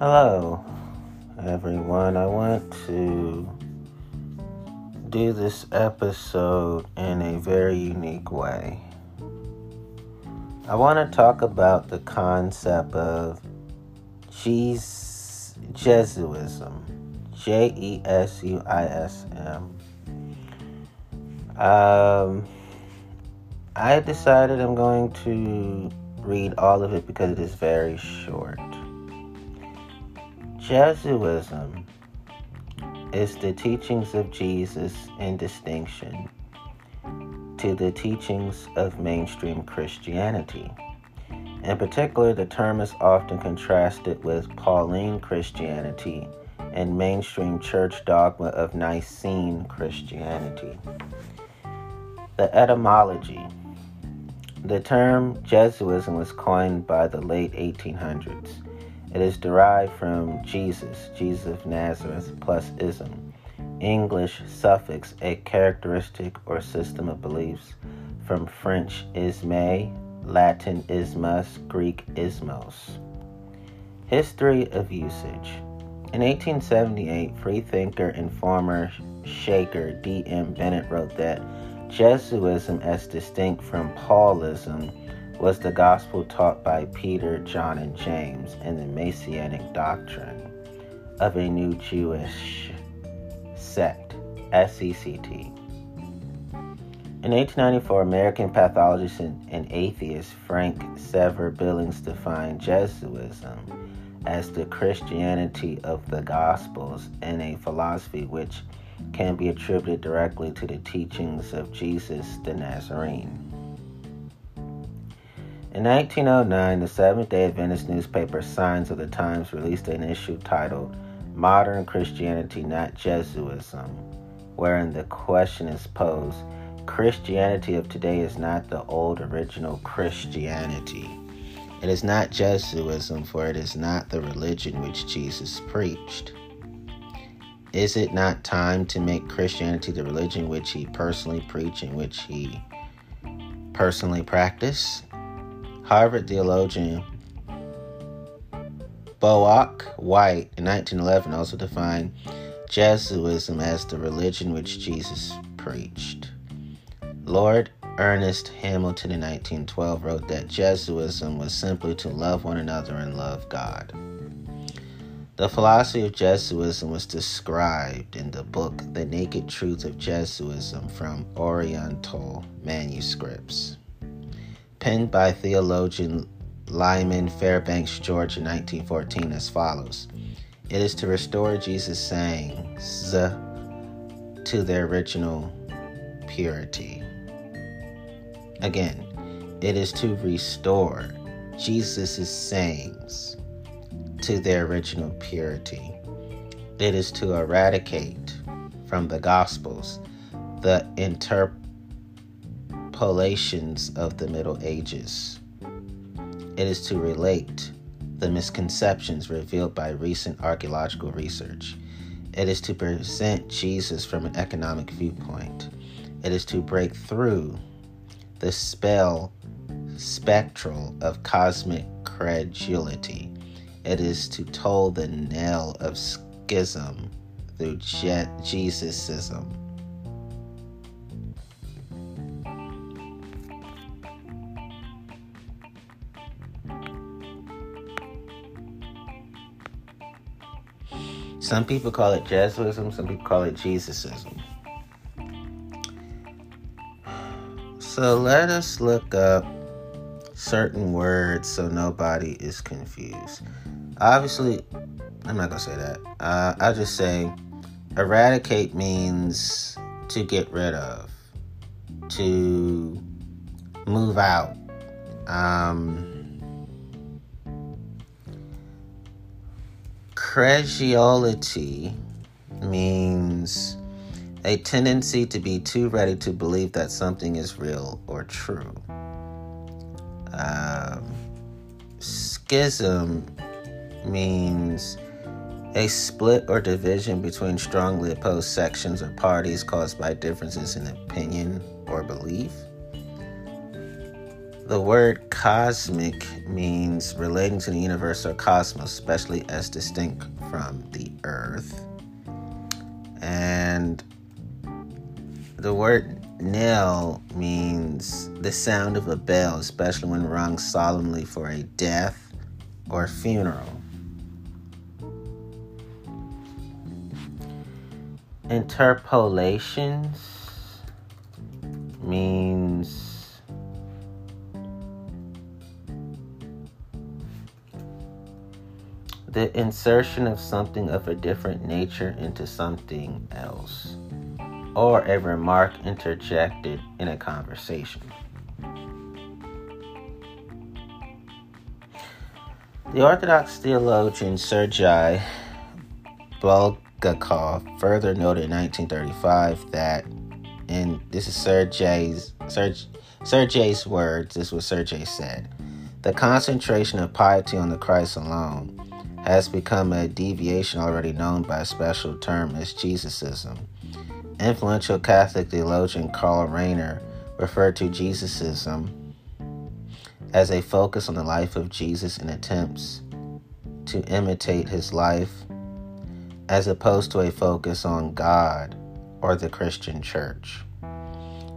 Hello, everyone. I want to do this episode in a very unique way. I want to talk about the concept of Jes- Jesuism. J E S U I S M. Um, I decided I'm going to read all of it because it is very short. Jesuism is the teachings of Jesus in distinction to the teachings of mainstream Christianity. In particular, the term is often contrasted with Pauline Christianity and mainstream church dogma of Nicene Christianity. The etymology The term Jesuism was coined by the late 1800s it is derived from Jesus, Jesus of Nazareth, plus ism, English suffix, a characteristic or system of beliefs, from French isme, Latin ismus, Greek ismos. History of usage. In 1878, freethinker and former Shaker D.M. Bennett wrote that Jesuism, as distinct from Paulism, was the gospel taught by Peter, John, and James in the Messianic doctrine of a new Jewish sect, SECT. In 1894, American pathologist and atheist Frank Seaver Billings defined Jesuism as the Christianity of the Gospels and a philosophy which can be attributed directly to the teachings of Jesus the Nazarene. In 1909, the Seventh day Adventist newspaper Signs of the Times released an issue titled Modern Christianity, Not Jesuism, wherein the question is posed Christianity of today is not the old original Christianity. It is not Jesuism, for it is not the religion which Jesus preached. Is it not time to make Christianity the religion which he personally preached and which he personally practiced? Harvard theologian Boak White in 1911 also defined Jesuism as the religion which Jesus preached. Lord Ernest Hamilton in 1912 wrote that Jesuism was simply to love one another and love God. The philosophy of Jesuism was described in the book The Naked Truth of Jesuism from Oriental Manuscripts penned by theologian Lyman Fairbanks George in 1914 as follows It is to restore Jesus' sayings to their original purity. Again, it is to restore Jesus' sayings to their original purity. It is to eradicate from the Gospels the interpretation interpolations of the Middle Ages. It is to relate the misconceptions revealed by recent archaeological research. It is to present Jesus from an economic viewpoint. It is to break through the spell spectral of cosmic credulity. It is to toll the knell of schism through Je- Jesusism. Some people call it Jesuism, some people call it Jesusism. So let us look up certain words so nobody is confused. Obviously, I'm not going to say that. Uh, I'll just say eradicate means to get rid of, to move out. Um, Credulity means a tendency to be too ready to believe that something is real or true. Um, schism means a split or division between strongly opposed sections or parties caused by differences in opinion or belief. The word cosmic means relating to the universe or cosmos, especially as distinct from the earth. And the word knell means the sound of a bell, especially when rung solemnly for a death or funeral. Interpolations means the insertion of something of a different nature into something else or a remark interjected in a conversation. The Orthodox theologian Sergei Bulgakov further noted in 1935 that, and this is Sergei's, Serge, Sergei's words, this was Sergei said, the concentration of piety on the Christ alone has become a deviation already known by a special term as Jesusism Influential Catholic theologian Karl Rahner referred to Jesusism as a focus on the life of Jesus and attempts to imitate his life, as opposed to a focus on God or the Christian church.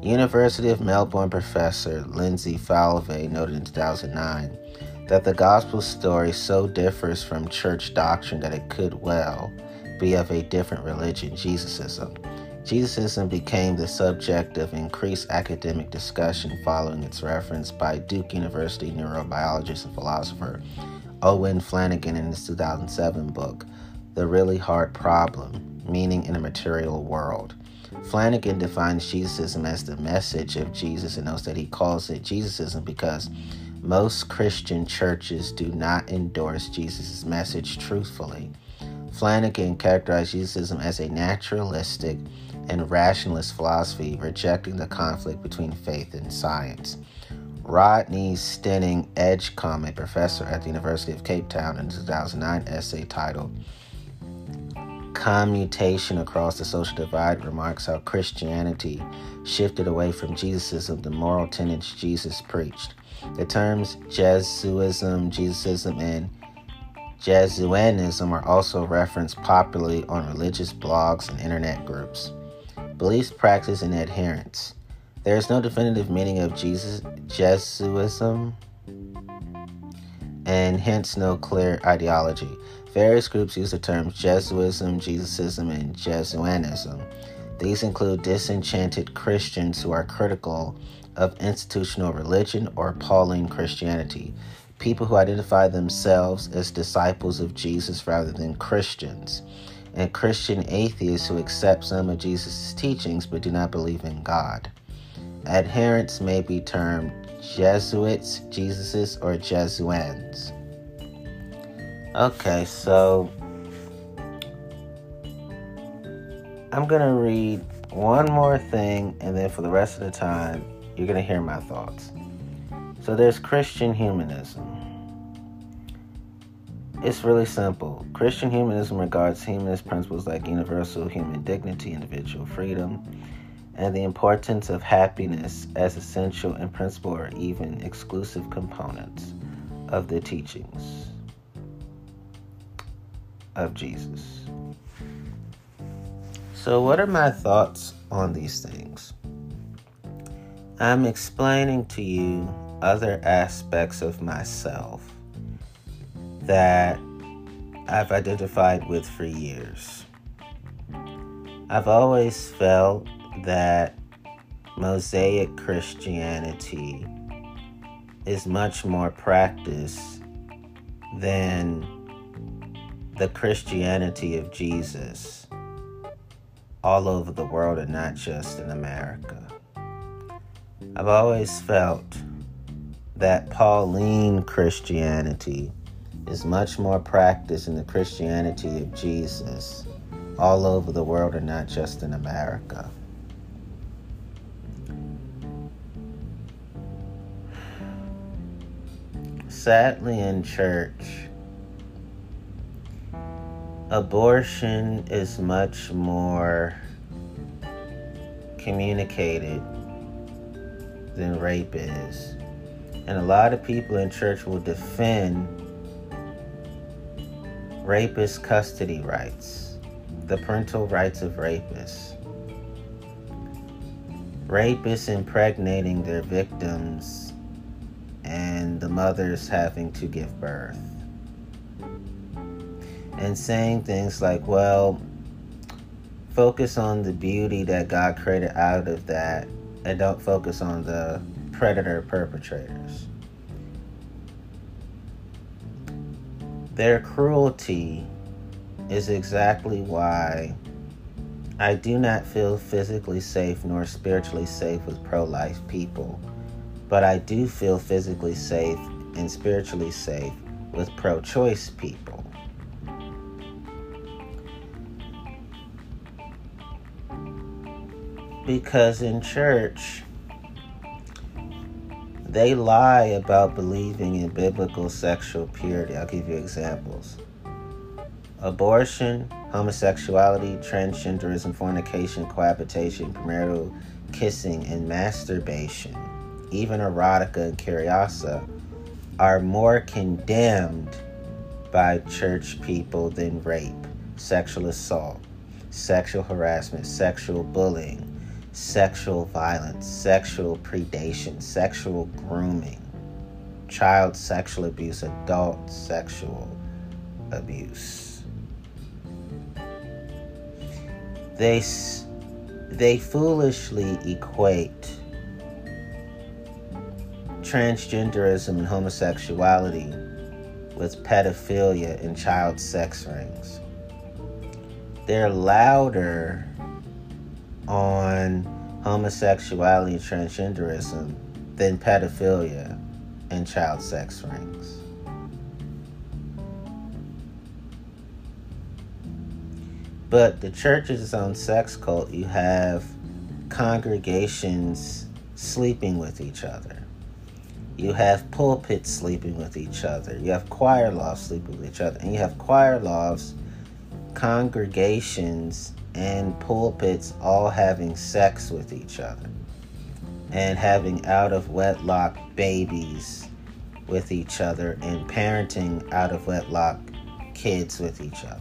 University of Melbourne professor Lindsay Falvey noted in 2009 that the gospel story so differs from church doctrine that it could well be of a different religion, Jesusism. Jesusism became the subject of increased academic discussion following its reference by Duke University neurobiologist and philosopher Owen Flanagan in his 2007 book, The Really Hard Problem Meaning in a Material World. Flanagan defines Jesusism as the message of Jesus and notes that he calls it Jesusism because most Christian churches do not endorse Jesus' message truthfully. Flanagan characterized Jesusism as a naturalistic and rationalist philosophy, rejecting the conflict between faith and science. Rodney Stenning Edgecombe, a professor at the University of Cape Town, in 2009 essay titled Commutation Across the Social Divide, remarks how Christianity shifted away from Jesusism, the moral tenets Jesus preached. The terms Jesuism, Jesusism, and Jesuanism are also referenced popularly on religious blogs and internet groups beliefs, practice, and adherence. There is no definitive meaning of Jesus Jesuism, and hence no clear ideology. Various groups use the terms Jesuism, Jesusism, and Jesuanism. These include disenchanted Christians who are critical of institutional religion or Pauline Christianity, people who identify themselves as disciples of Jesus rather than Christians and Christian atheists who accept some of Jesus' teachings but do not believe in God. Adherents may be termed Jesuits, Jesuses, or Jesuans. Okay, so I'm going to read one more thing, and then for the rest of the time, you're going to hear my thoughts. So there's Christian humanism. It's really simple. Christian humanism regards humanist principles like universal human dignity, individual freedom, and the importance of happiness as essential and principal or even exclusive components of the teachings of Jesus. So, what are my thoughts on these things? I'm explaining to you other aspects of myself that I've identified with for years. I've always felt that Mosaic Christianity is much more practiced than the Christianity of Jesus all over the world and not just in America. I've always felt that Pauline Christianity is much more practiced in the Christianity of Jesus all over the world and not just in America. Sadly, in church, abortion is much more communicated than rape is. And a lot of people in church will defend rapist custody rights, the parental rights of rapists. Rapists impregnating their victims and the mothers having to give birth. And saying things like, well, focus on the beauty that God created out of that and don't focus on the predator perpetrators. Their cruelty is exactly why I do not feel physically safe nor spiritually safe with pro life people, but I do feel physically safe and spiritually safe with pro choice people. Because in church, they lie about believing in biblical sexual purity. I'll give you examples abortion, homosexuality, transgenderism, fornication, cohabitation, premarital kissing, and masturbation, even erotica and curiosity, are more condemned by church people than rape, sexual assault, sexual harassment, sexual bullying, sexual violence, sexual predation, sexual grooming, child sexual abuse, adult sexual abuse. They, they foolishly equate transgenderism and homosexuality with pedophilia and child sex rings. They're louder on homosexuality and transgenderism than pedophilia and child sex rings. But the church is its own sex cult. You have congregations sleeping with each other. You have pulpits sleeping with each other. You have choir lofts sleeping with each other. And you have choir lofts, congregations and pulpits all having sex with each other and having out of wedlock babies with each other and parenting out of wedlock kids with each other.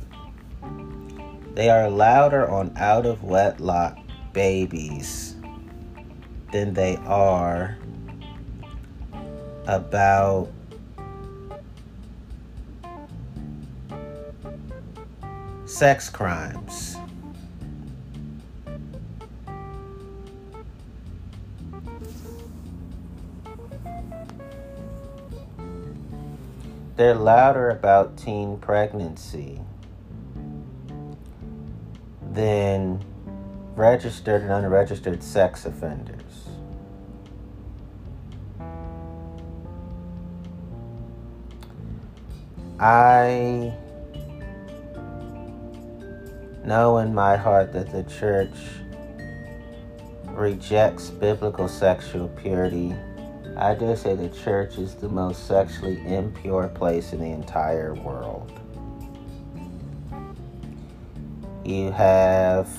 They are louder on out of wedlock babies than they are about sex crimes. They're louder about teen pregnancy than registered and unregistered sex offenders. I know in my heart that the church rejects biblical sexual purity I dare say the church is the most sexually impure place in the entire world. You have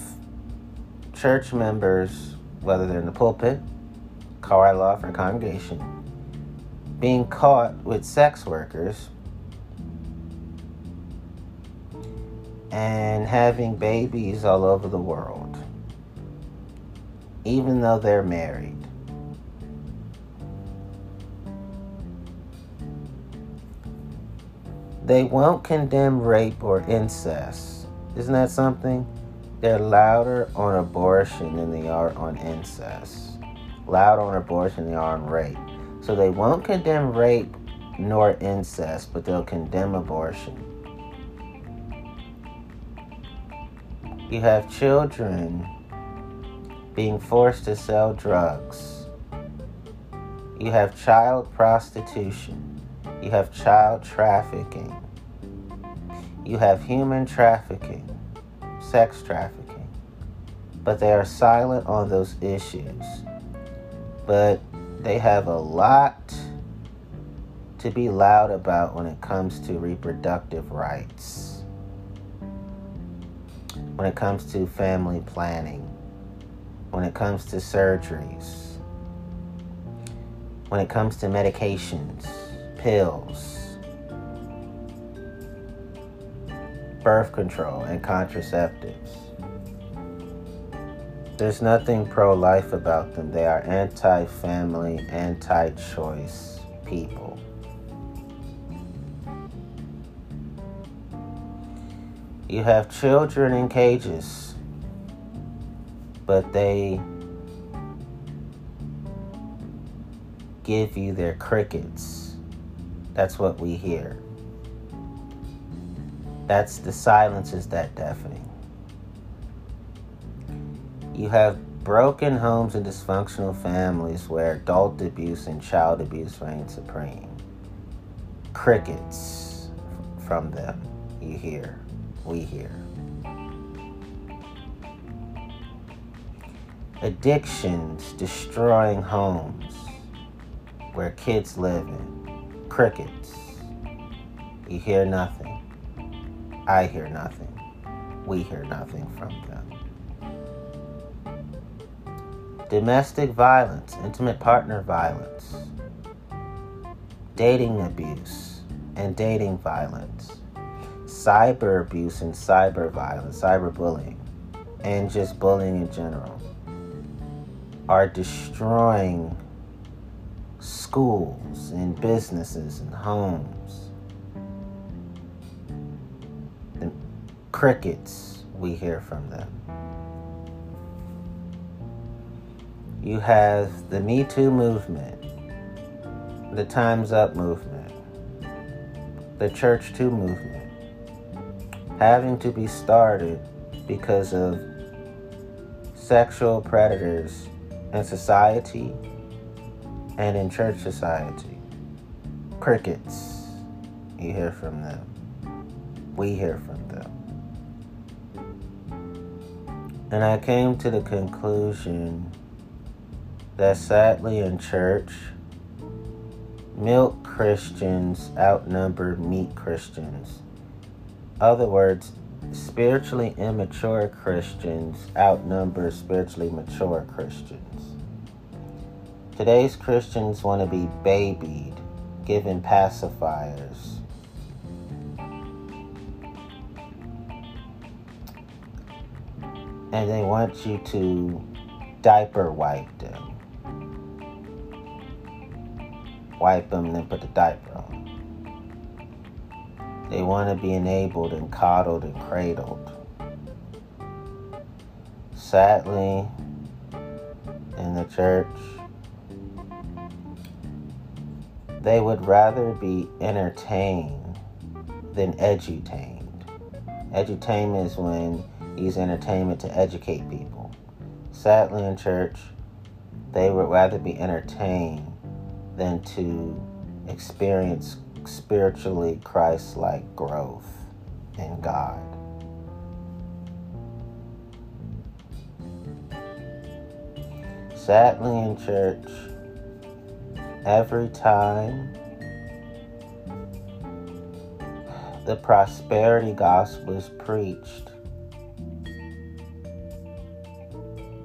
church members, whether they're in the pulpit, choir loft, or congregation, being caught with sex workers and having babies all over the world, even though they're married. They won't condemn rape or incest. Isn't that something? They're louder on abortion than they are on incest. Loud on abortion than they are on rape. So they won't condemn rape nor incest, but they'll condemn abortion. You have children being forced to sell drugs. You have child prostitution. You have child trafficking. You have human trafficking, sex trafficking. But they are silent on those issues. But they have a lot to be loud about when it comes to reproductive rights, when it comes to family planning, when it comes to surgeries. when it comes to medications, pills, birth control, and contraceptives. There's nothing pro life about them. They are anti family, anti choice people. You have children in cages, but they give you their crickets. That's what we hear. That's the silence is that deafening. You have broken homes and dysfunctional families where adult abuse and child abuse reign supreme. Crickets from them, you hear we hear. Addictions destroying homes where kids live in. Crickets. You hear nothing. I hear nothing. We hear nothing from them. Domestic violence, intimate partner violence, dating abuse, and dating violence cyber abuse and cyber violence, cyber bullying, and just bullying in general are destroying schools and businesses and homes. The crickets, we hear from them. You have the Me Too movement, the Time's Up movement, the Church Too movement having to be started because of sexual predators in society and in church society. Crickets, you hear from them. We hear from them. And I came to the conclusion that sadly in church, milk Christians outnumber meat Christians other words, spiritually immature Christians outnumber spiritually mature Christians. Today's Christians want to be babied, given pacifiers. And they want you to diaper wipe them. Wipe them then put the diaper on. They want to be enabled and coddled and cradled. Sadly, in the church, they would rather be entertained than edutained. Edutainment is when use entertainment to educate people. Sadly, in church, they would rather be entertained than to experience spiritually Christ like growth in God. Sadly, in church, every time the prosperity gospel is preached,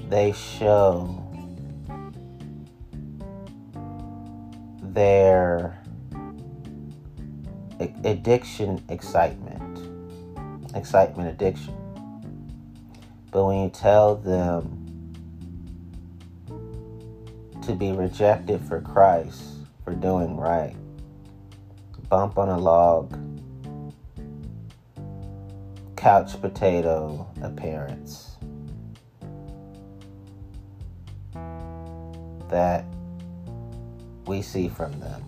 they show their addiction excitement. Excitement addiction. But when you tell them to be rejected for Christ, for doing right, bump on a log, couch potato appearance, that we see from them.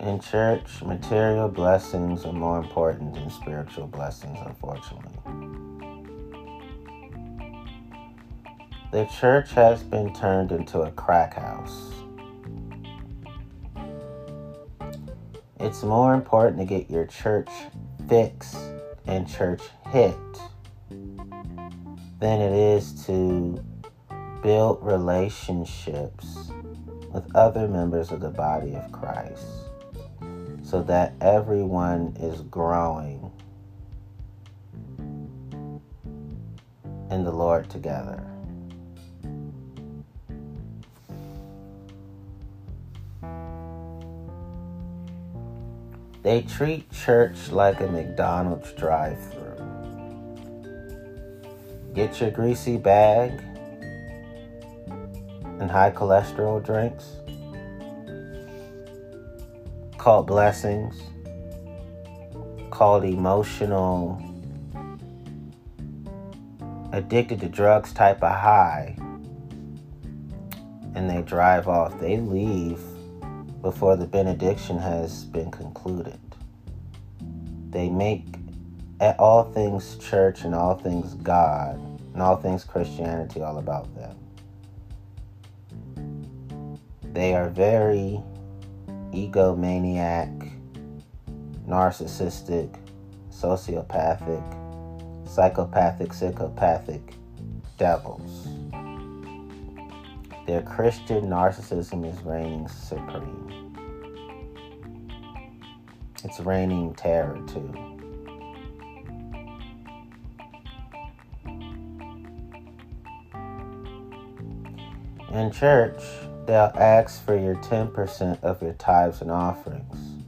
In church, material blessings are more important than spiritual blessings, unfortunately. The church has been turned into a crack house. It's more important to get your church fixed and church hit than it is to build relationships with other members of the body of Christ so that everyone is growing in the Lord together. They treat church like a McDonald's drive through. Get your greasy bag and high cholesterol drinks called blessings, called emotional, addicted to drugs type of high, and they drive off. They leave before the benediction has been concluded. They make at all things church and all things God and all things Christianity all about them. They are very egomaniac, narcissistic, sociopathic, psychopathic, psychopathic devils. Their Christian narcissism is reigning supreme. It's reigning terror, too. In church, they'll ask for your 10% of your tithes and offerings,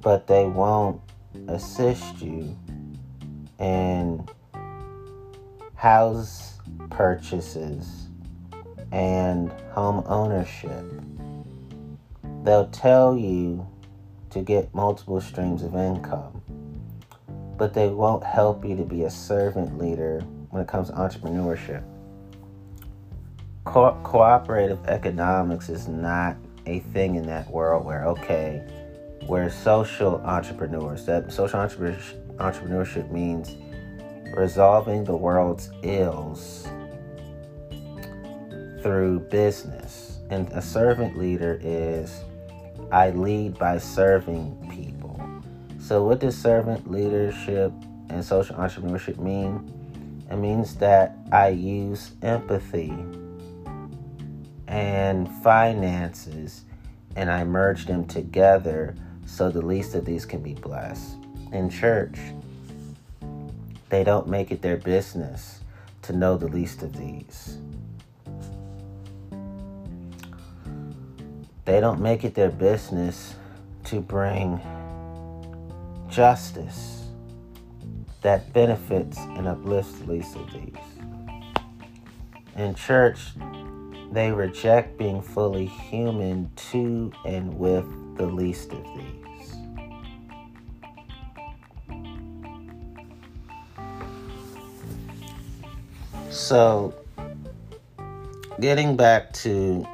but they won't assist you in house purchases and home ownership. They'll tell you to get multiple streams of income, but they won't help you to be a servant leader when it comes to entrepreneurship co- cooperative economics is not a thing in that world where okay where social entrepreneurs that social entrepreneurship means resolving the world's ills through business and a servant leader is i lead by serving people so what does servant leadership and social entrepreneurship mean it means that i use empathy and finances and I merge them together so the least of these can be blessed. In church, they don't make it their business to know the least of these. They don't make it their business to bring justice that benefits and uplifts the least of these. In church, they reject being fully human to and with the least of these. So, getting back to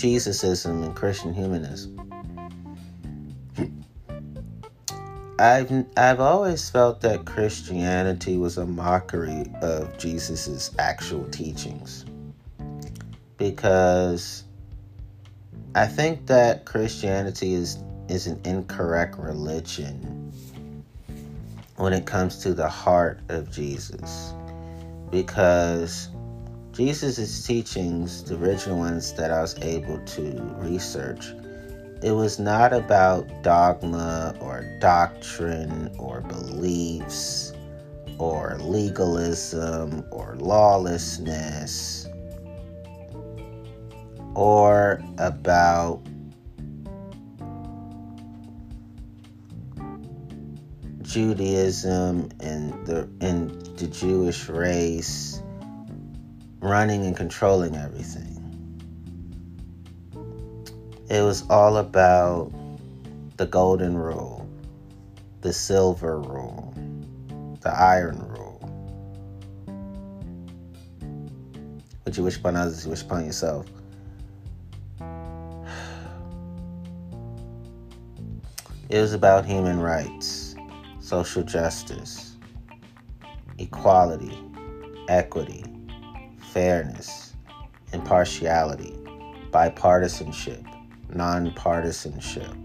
Jesusism and Christian humanism, I've I've always felt that Christianity was a mockery of Jesus's actual teachings because I think that Christianity is is an incorrect religion when it comes to the heart of Jesus. Because Jesus' teachings, the original ones that I was able to research, it was not about dogma or doctrine or beliefs or legalism or lawlessness or about Judaism and the and the Jewish race running and controlling everything. It was all about the golden rule, the silver rule, the iron rule. What you wish upon others, you wish upon yourself. It was about human rights, social justice, equality, equity, fairness, impartiality, bipartisanship, nonpartisanship.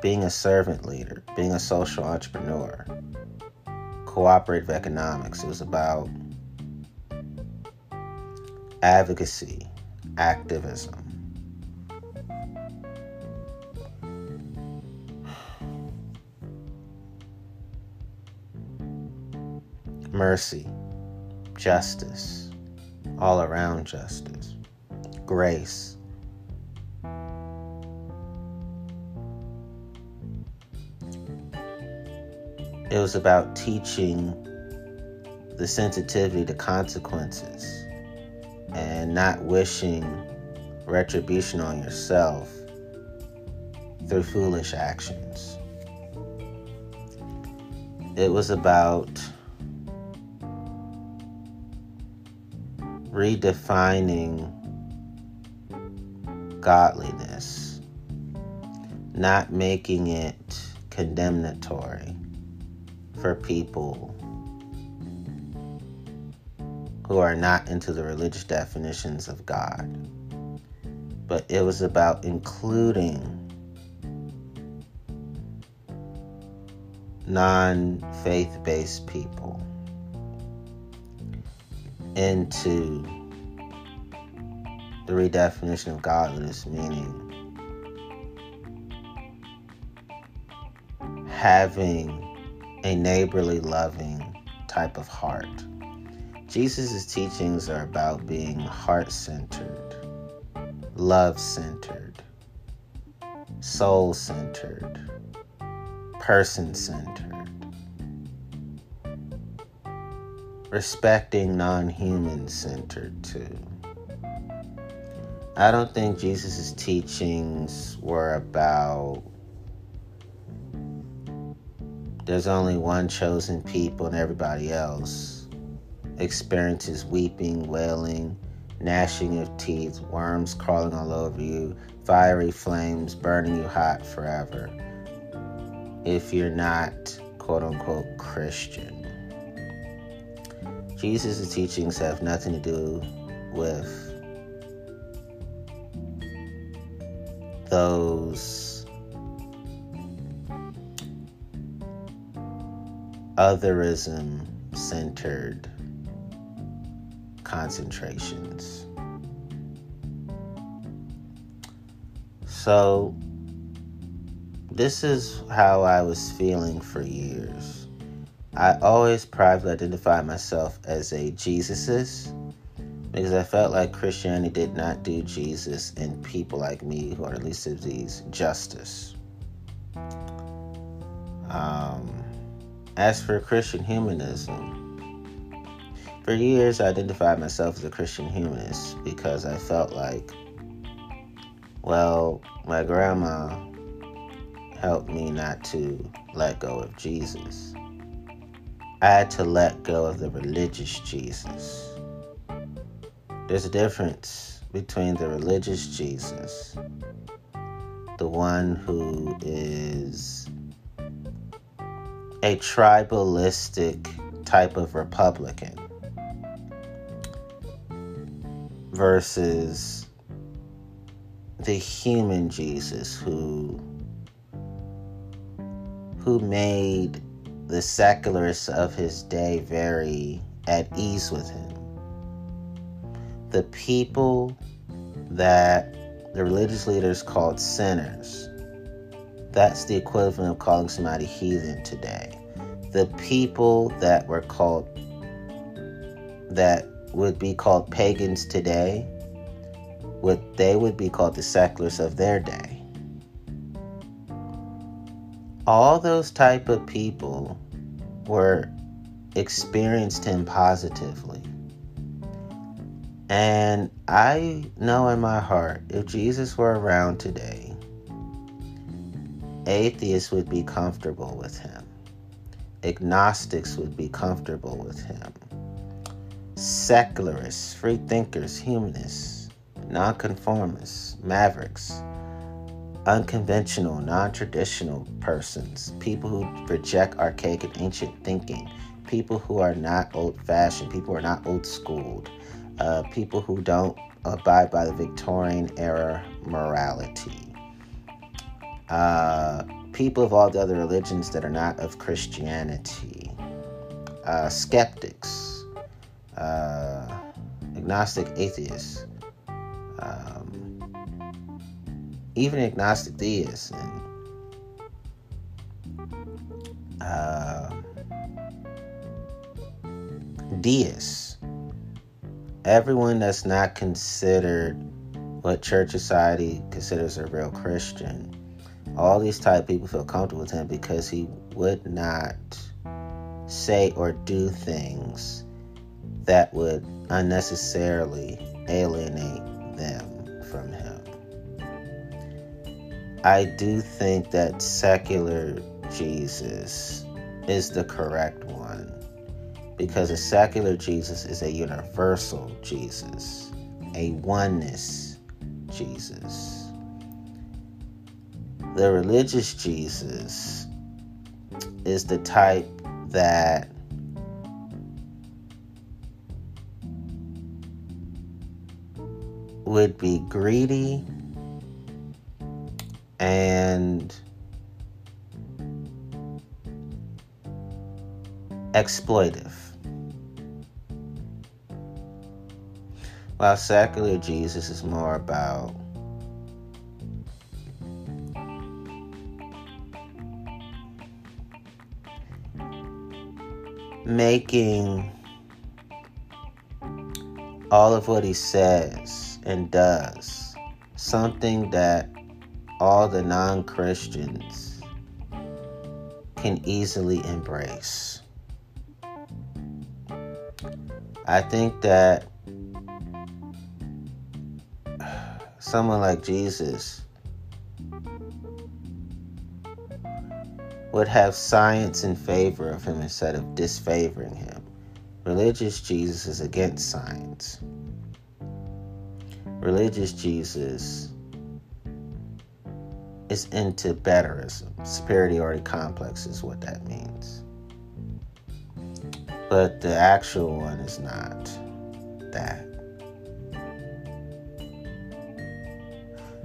Being a servant leader, being a social entrepreneur, cooperative economics. It was about advocacy, activism. Mercy, justice, all around justice, grace. It was about teaching the sensitivity to consequences and not wishing retribution on yourself through foolish actions. It was about redefining godliness, not making it condemnatory for people who are not into the religious definitions of God. But it was about including non faith based people into the redefinition of godliness, meaning having a neighborly, loving type of heart. Jesus' teachings are about being heart centered, love centered, soul centered, person centered. Respecting non human centered too. I don't think Jesus' teachings were about there's only one chosen people and everybody else experiences weeping, wailing, gnashing of teeth, worms crawling all over you, fiery flames burning you hot forever. If you're not quote unquote Christian. Jesus' teachings have nothing to do with those otherism centered concentrations. So, this is how I was feeling for years. I always privately identified myself as a Jesusist because I felt like Christianity did not do Jesus and people like me who are at least of these justice. Um, as for Christian humanism, for years I identified myself as a Christian humanist because I felt like, well, my grandma helped me not to let go of Jesus. I had to let go of the religious Jesus. There's a difference between the religious Jesus, the one who is a tribalistic type of Republican, versus the human Jesus who who made the secularists of his day very at ease with him. The people that the religious leaders called sinners, that's the equivalent of calling somebody heathen today. The people that were called, that would be called pagans today, what they would be called the secularists of their day all those type of people were experienced him positively. And I know in my heart, if Jesus were around today, atheists would be comfortable with him. Agnostics would be comfortable with him. Secularists, free thinkers, humanists, nonconformists, mavericks, unconventional, non traditional persons, people who reject archaic and ancient thinking, people who are not old fashioned, people who are not old schooled, uh, people who don't abide by the Victorian era morality, uh, people of all the other religions that are not of Christianity, uh, skeptics, uh, agnostic atheists. Even agnostic deists and uh, deists. Everyone that's not considered what church society considers a real Christian, all these type people feel comfortable with him because he would not say or do things that would unnecessarily alienate I do think that secular Jesus is the correct one because a secular Jesus is a universal Jesus, a oneness Jesus. The religious Jesus is the type that would be greedy and exploitive. While secular Jesus is more about making all of what he says and does something that all the non Christians can easily embrace. I think that someone like Jesus would have science in favor of him instead of disfavoring him. Religious Jesus is against science. Religious Jesus is into betterism. Superiority complex is what that means. But the actual one is not that.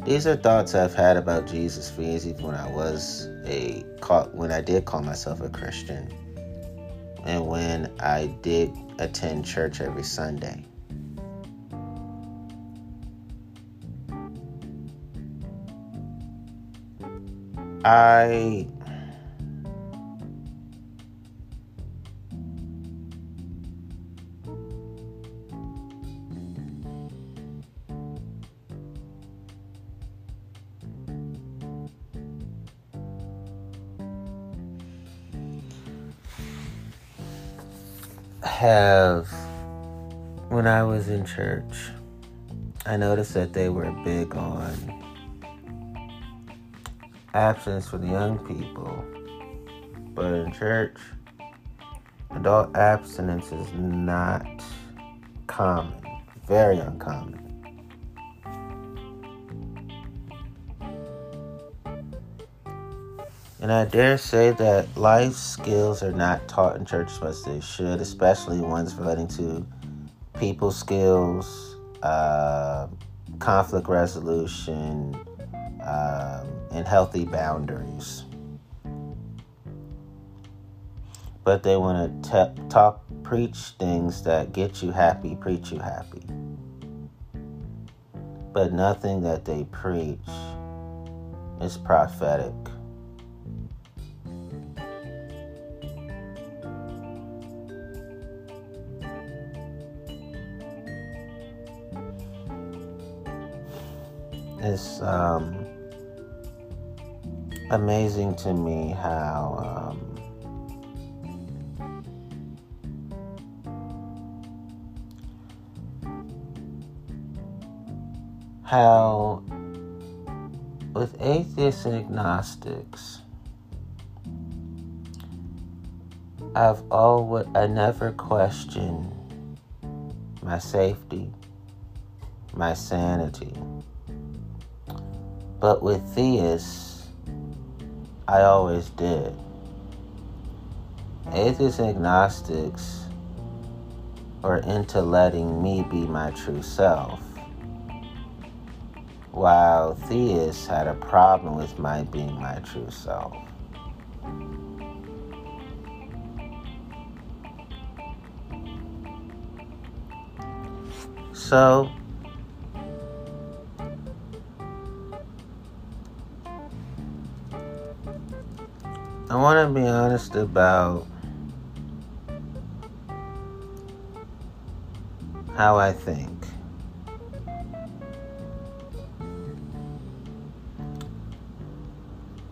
These are thoughts I've had about Jesus for years, even when I was a when I did call myself a Christian, and when I did attend church every Sunday. I have, when I was in church, I noticed that they were big on abstinence for the young people. But in church, adult abstinence is not common, very uncommon. And I dare say that life skills are not taught in church as much as they should, especially ones relating to people skills, uh, conflict resolution, um, and healthy boundaries. But they want to talk, preach things that get you happy, preach you happy. But nothing that they preach is prophetic it's um, amazing to me how um, how with atheists and agnostics I've always I never questioned my safety, my sanity. But with theists, I always did. Atheists and agnostics are into letting me be my true self, while theists had a problem with my being my true self. So, want to be honest about how I think.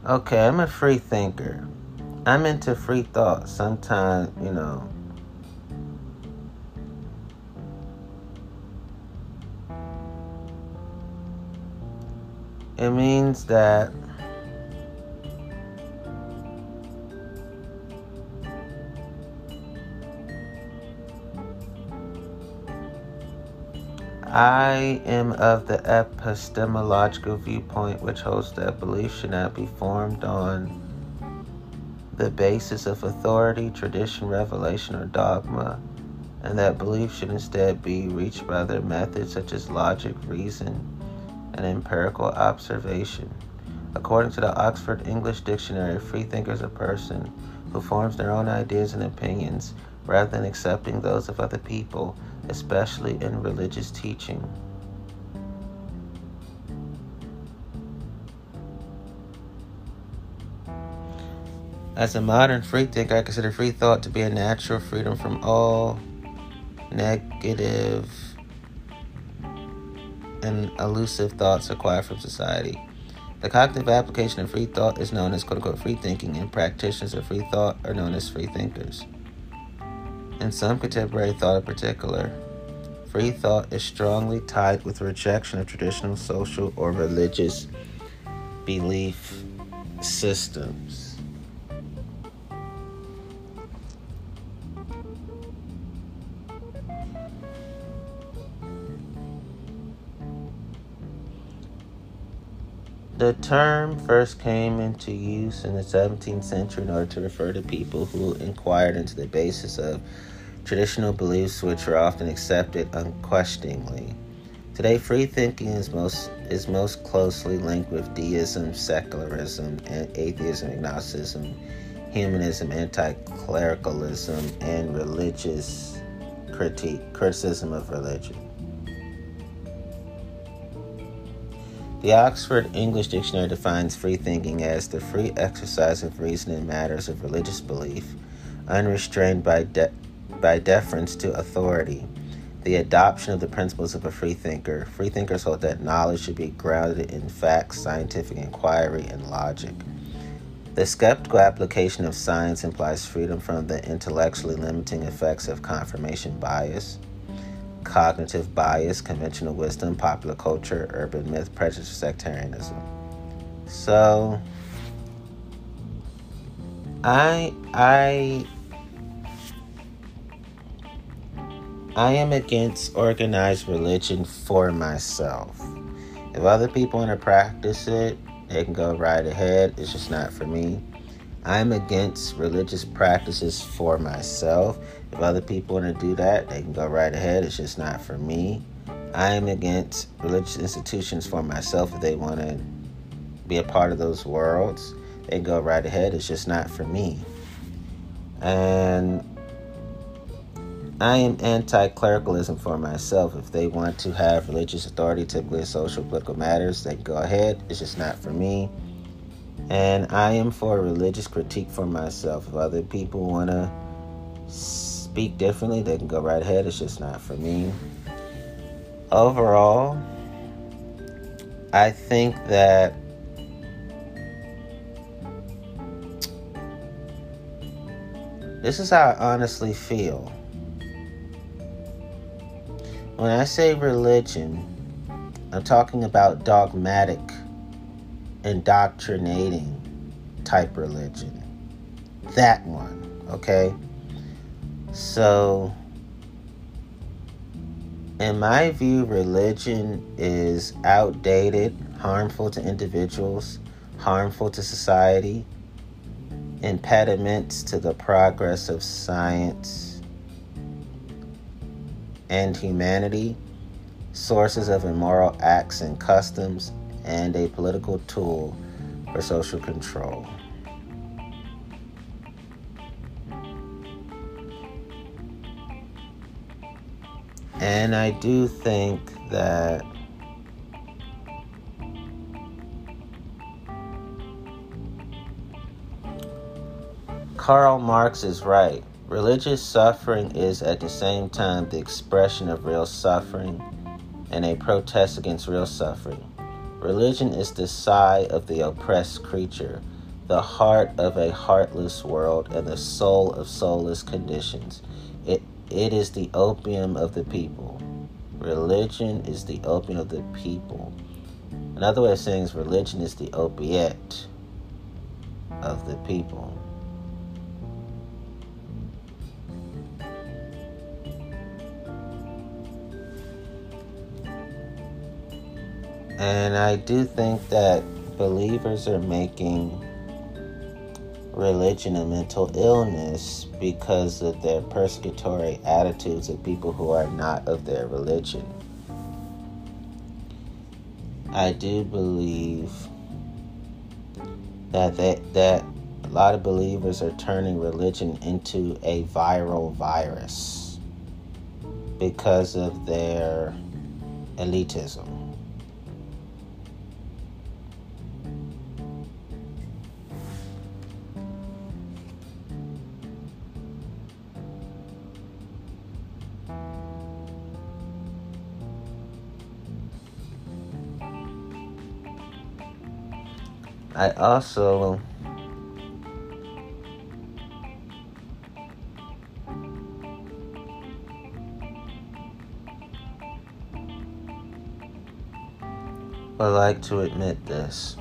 Okay, I'm a free thinker. I'm into free thought. Sometimes, you know, it means that I am of the epistemological viewpoint which holds that belief should not be formed on the basis of authority, tradition, revelation, or dogma, and that belief should instead be reached by other methods such as logic, reason, and empirical observation. According to the Oxford English Dictionary, free thinker is a person who forms their own ideas and opinions rather than accepting those of other people especially in religious teaching. As a modern free thinker, I consider free thought to be a natural freedom from all negative and elusive thoughts acquired from society. The cognitive application of free thought is known as quote unquote free thinking, and practitioners of free thought are known as free thinkers. In some contemporary thought in particular, free thought is strongly tied with rejection of traditional social or religious belief systems. The term first came into use in the 17th century in order to refer to people who inquired into the basis of traditional beliefs which are often accepted unquestioningly. Today, free thinking is most is most closely linked with deism, secularism, and atheism, agnosticism, humanism, anti-clericalism, and religious critique, criticism of religion. The Oxford English Dictionary defines free thinking as the free exercise of reason in matters of religious belief, unrestrained by de- by deference to authority. The adoption of the principles of a free thinker. Free thinkers hold that knowledge should be grounded in facts, scientific inquiry, and logic. The skeptical application of science implies freedom from the intellectually limiting effects of confirmation bias, cognitive bias, conventional wisdom, popular culture, urban myth, prejudice, sectarianism. So, I I I am against organized religion for myself. If other people want to practice it, they can go right ahead. It's just not for me. I'm against religious practices for myself. If other people want to do that, they can go right ahead. It's just not for me. I am against religious institutions for myself. If they want to be a part of those worlds, they can go right ahead. It's just not for me. And I am anti clericalism for myself. If they want to have religious authority, typically social political matters, they can go ahead. It's just not for me. And I am for religious critique for myself. If other people want to speak differently, they can go right ahead. It's just not for me. Overall, I think that this is how I honestly feel. When I say religion, I'm talking about dogmatic, indoctrinating type religion. That one, okay? So, in my view, religion is outdated, harmful to individuals, harmful to society, impediments to the progress of science and humanity, sources of immoral acts and customs, and a political tool for social control. And I do think that Karl Marx is right. Religious suffering is at the same time the expression of real suffering and a protest against real suffering. Religion is the sigh of the oppressed creature, the heart of a heartless world, and the soul of soulless conditions. It, it is the opium of the people. Religion is the opium of the people. Another way of saying is religion is the opiate of the people. And I do think that believers are making religion a mental illness because of their persecutory attitudes of people who are not of their religion. I do believe that that, that a lot of believers are turning religion into a viral virus because of their elitism. I also would like to admit this.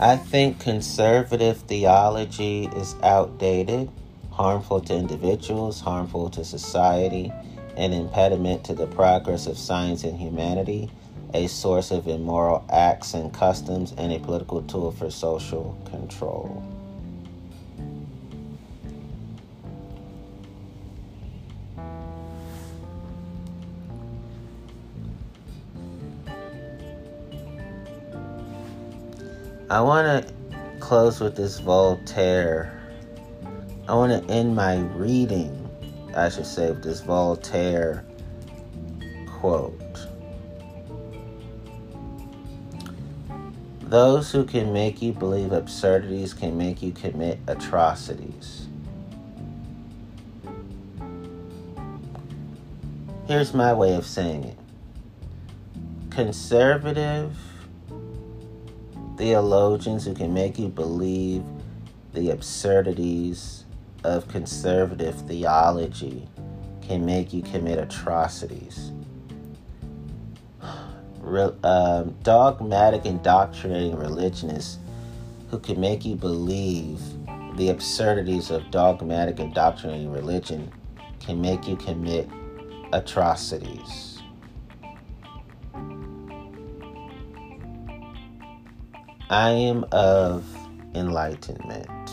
I think conservative theology is outdated, harmful to individuals, harmful to society, an impediment to the progress of science and humanity, a source of immoral acts and customs, and a political tool for social control. I want to close with this Voltaire. I want to end my reading I should say, this Voltaire quote. Those who can make you believe absurdities can make you commit atrocities. Here's my way of saying it conservative theologians who can make you believe the absurdities of conservative theology can make you commit atrocities. Um, dogmatic indoctrinating religionists who can make you believe the absurdities of dogmatic indoctrinating religion can make you commit atrocities. I am of enlightenment.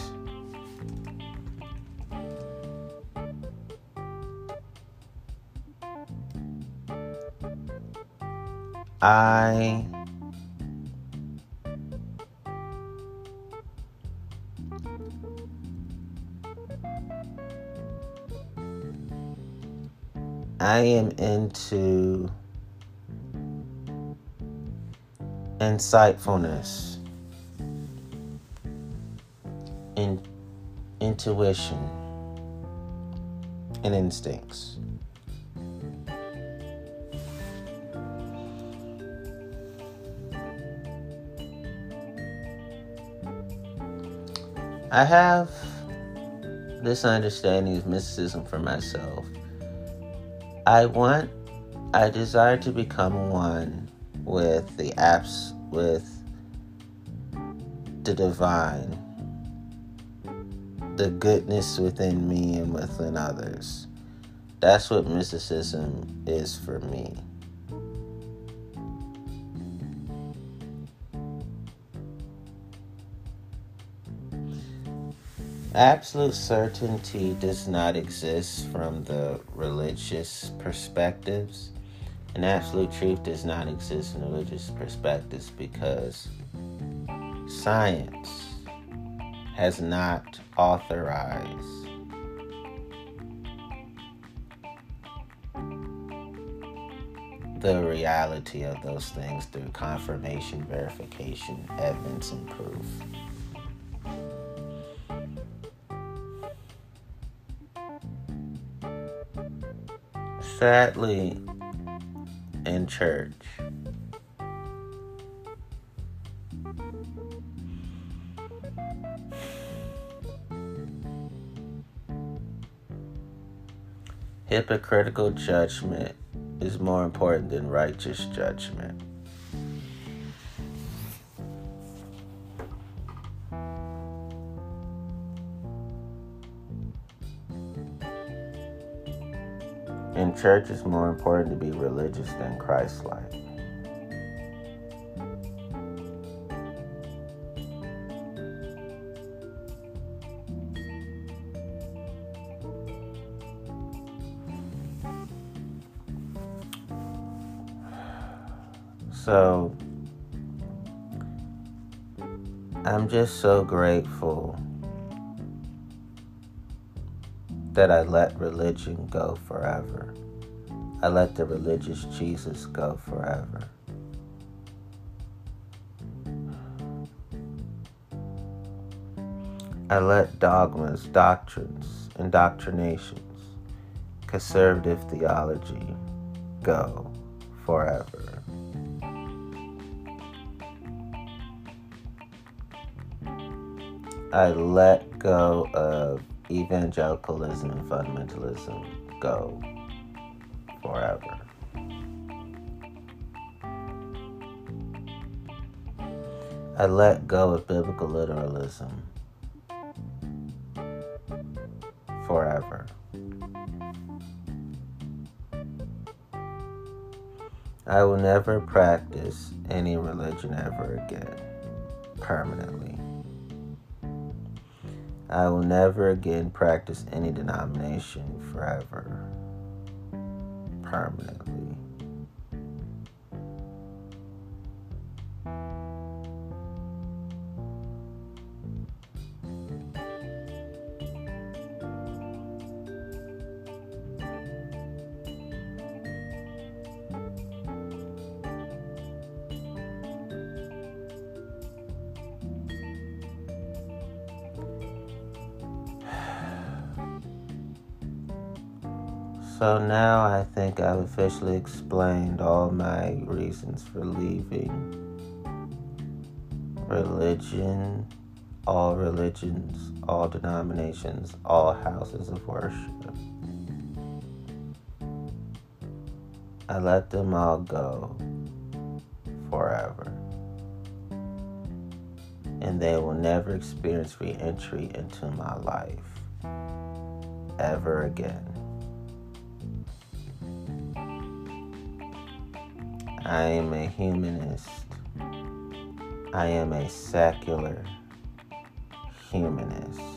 I I am into insightfulness, in, intuition, and instincts. I have this understanding of mysticism for myself. I want, I desire to become one with the apps, with the divine, the goodness within me and within others. That's what mysticism is for me. Absolute certainty does not exist from the religious perspectives, and absolute truth does not exist in religious perspectives because science has not authorized the reality of those things through confirmation, verification, evidence, and proof. Sadly, in church, hypocritical judgment is more important than righteous judgment. Church, is more important to be religious than Christ like. So, I'm just so grateful that I let religion go forever. I let the religious Jesus go forever. I let dogmas, doctrines, indoctrinations, conservative theology go forever. I let go of evangelicalism and fundamentalism go I let go of biblical literalism forever. I will never practice any religion ever again, permanently. I will never again practice any denomination forever, permanently. Now I think I've officially explained all my reasons for leaving religion, all religions, all denominations, all houses of worship. I let them all go forever. And they will never experience re entry into my life ever again. I am a humanist. I am a secular humanist.